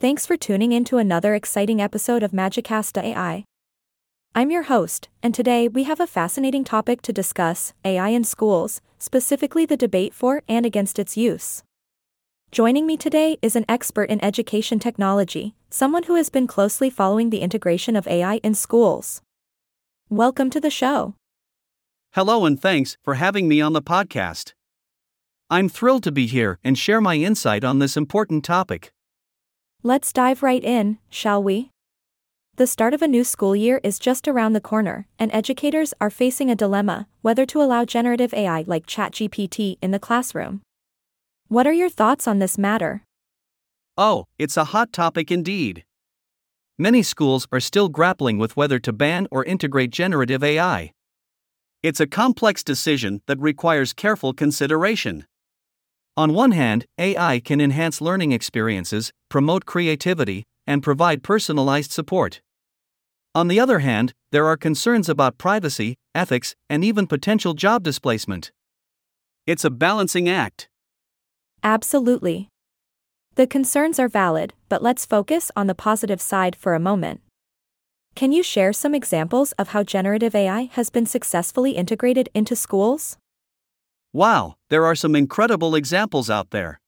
Thanks for tuning in to another exciting episode of Magicast AI. I'm your host, and today we have a fascinating topic to discuss AI in schools, specifically the debate for and against its use. Joining me today is an expert in education technology, someone who has been closely following the integration of AI in schools. Welcome to the show. Hello, and thanks for having me on the podcast. I'm thrilled to be here and share my insight on this important topic. Let's dive right in, shall we? The start of a new school year is just around the corner, and educators are facing a dilemma whether to allow generative AI like ChatGPT in the classroom. What are your thoughts on this matter? Oh, it's a hot topic indeed. Many schools are still grappling with whether to ban or integrate generative AI. It's a complex decision that requires careful consideration. On one hand, AI can enhance learning experiences, promote creativity, and provide personalized support. On the other hand, there are concerns about privacy, ethics, and even potential job displacement. It's a balancing act. Absolutely. The concerns are valid, but let's focus on the positive side for a moment. Can you share some examples of how generative AI has been successfully integrated into schools? Wow, there are some incredible examples out there.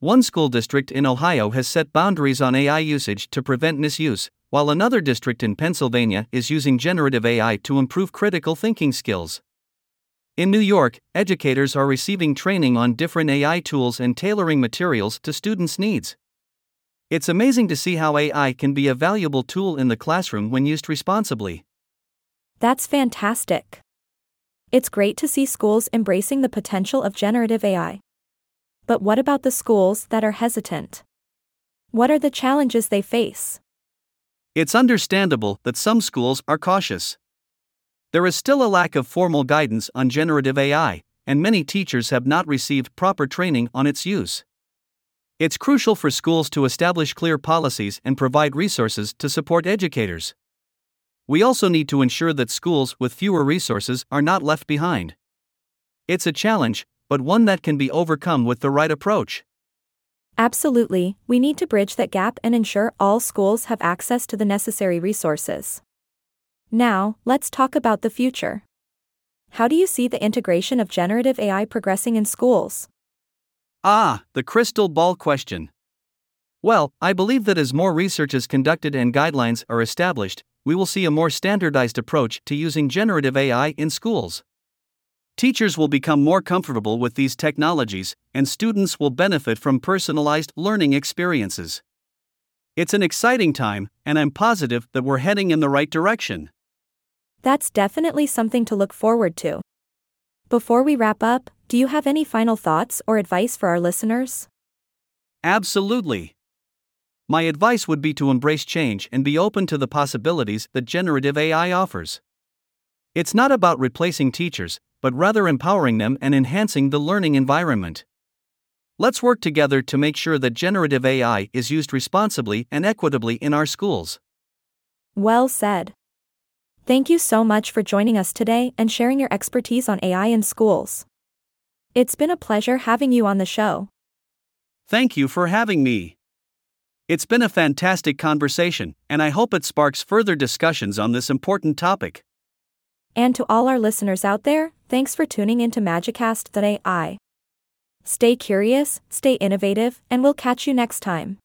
One school district in Ohio has set boundaries on AI usage to prevent misuse, while another district in Pennsylvania is using generative AI to improve critical thinking skills. In New York, educators are receiving training on different AI tools and tailoring materials to students' needs. It's amazing to see how AI can be a valuable tool in the classroom when used responsibly. That's fantastic. It's great to see schools embracing the potential of generative AI. But what about the schools that are hesitant? What are the challenges they face? It's understandable that some schools are cautious. There is still a lack of formal guidance on generative AI, and many teachers have not received proper training on its use. It's crucial for schools to establish clear policies and provide resources to support educators. We also need to ensure that schools with fewer resources are not left behind. It's a challenge, but one that can be overcome with the right approach. Absolutely, we need to bridge that gap and ensure all schools have access to the necessary resources. Now, let's talk about the future. How do you see the integration of generative AI progressing in schools? Ah, the crystal ball question. Well, I believe that as more research is conducted and guidelines are established, we will see a more standardized approach to using generative AI in schools. Teachers will become more comfortable with these technologies, and students will benefit from personalized learning experiences. It's an exciting time, and I'm positive that we're heading in the right direction. That's definitely something to look forward to. Before we wrap up, do you have any final thoughts or advice for our listeners? Absolutely. My advice would be to embrace change and be open to the possibilities that generative AI offers. It's not about replacing teachers, but rather empowering them and enhancing the learning environment. Let's work together to make sure that generative AI is used responsibly and equitably in our schools. Well said. Thank you so much for joining us today and sharing your expertise on AI in schools. It's been a pleasure having you on the show. Thank you for having me. It's been a fantastic conversation, and I hope it sparks further discussions on this important topic. And to all our listeners out there, thanks for tuning in to Magicast AI. Stay curious, stay innovative, and we'll catch you next time.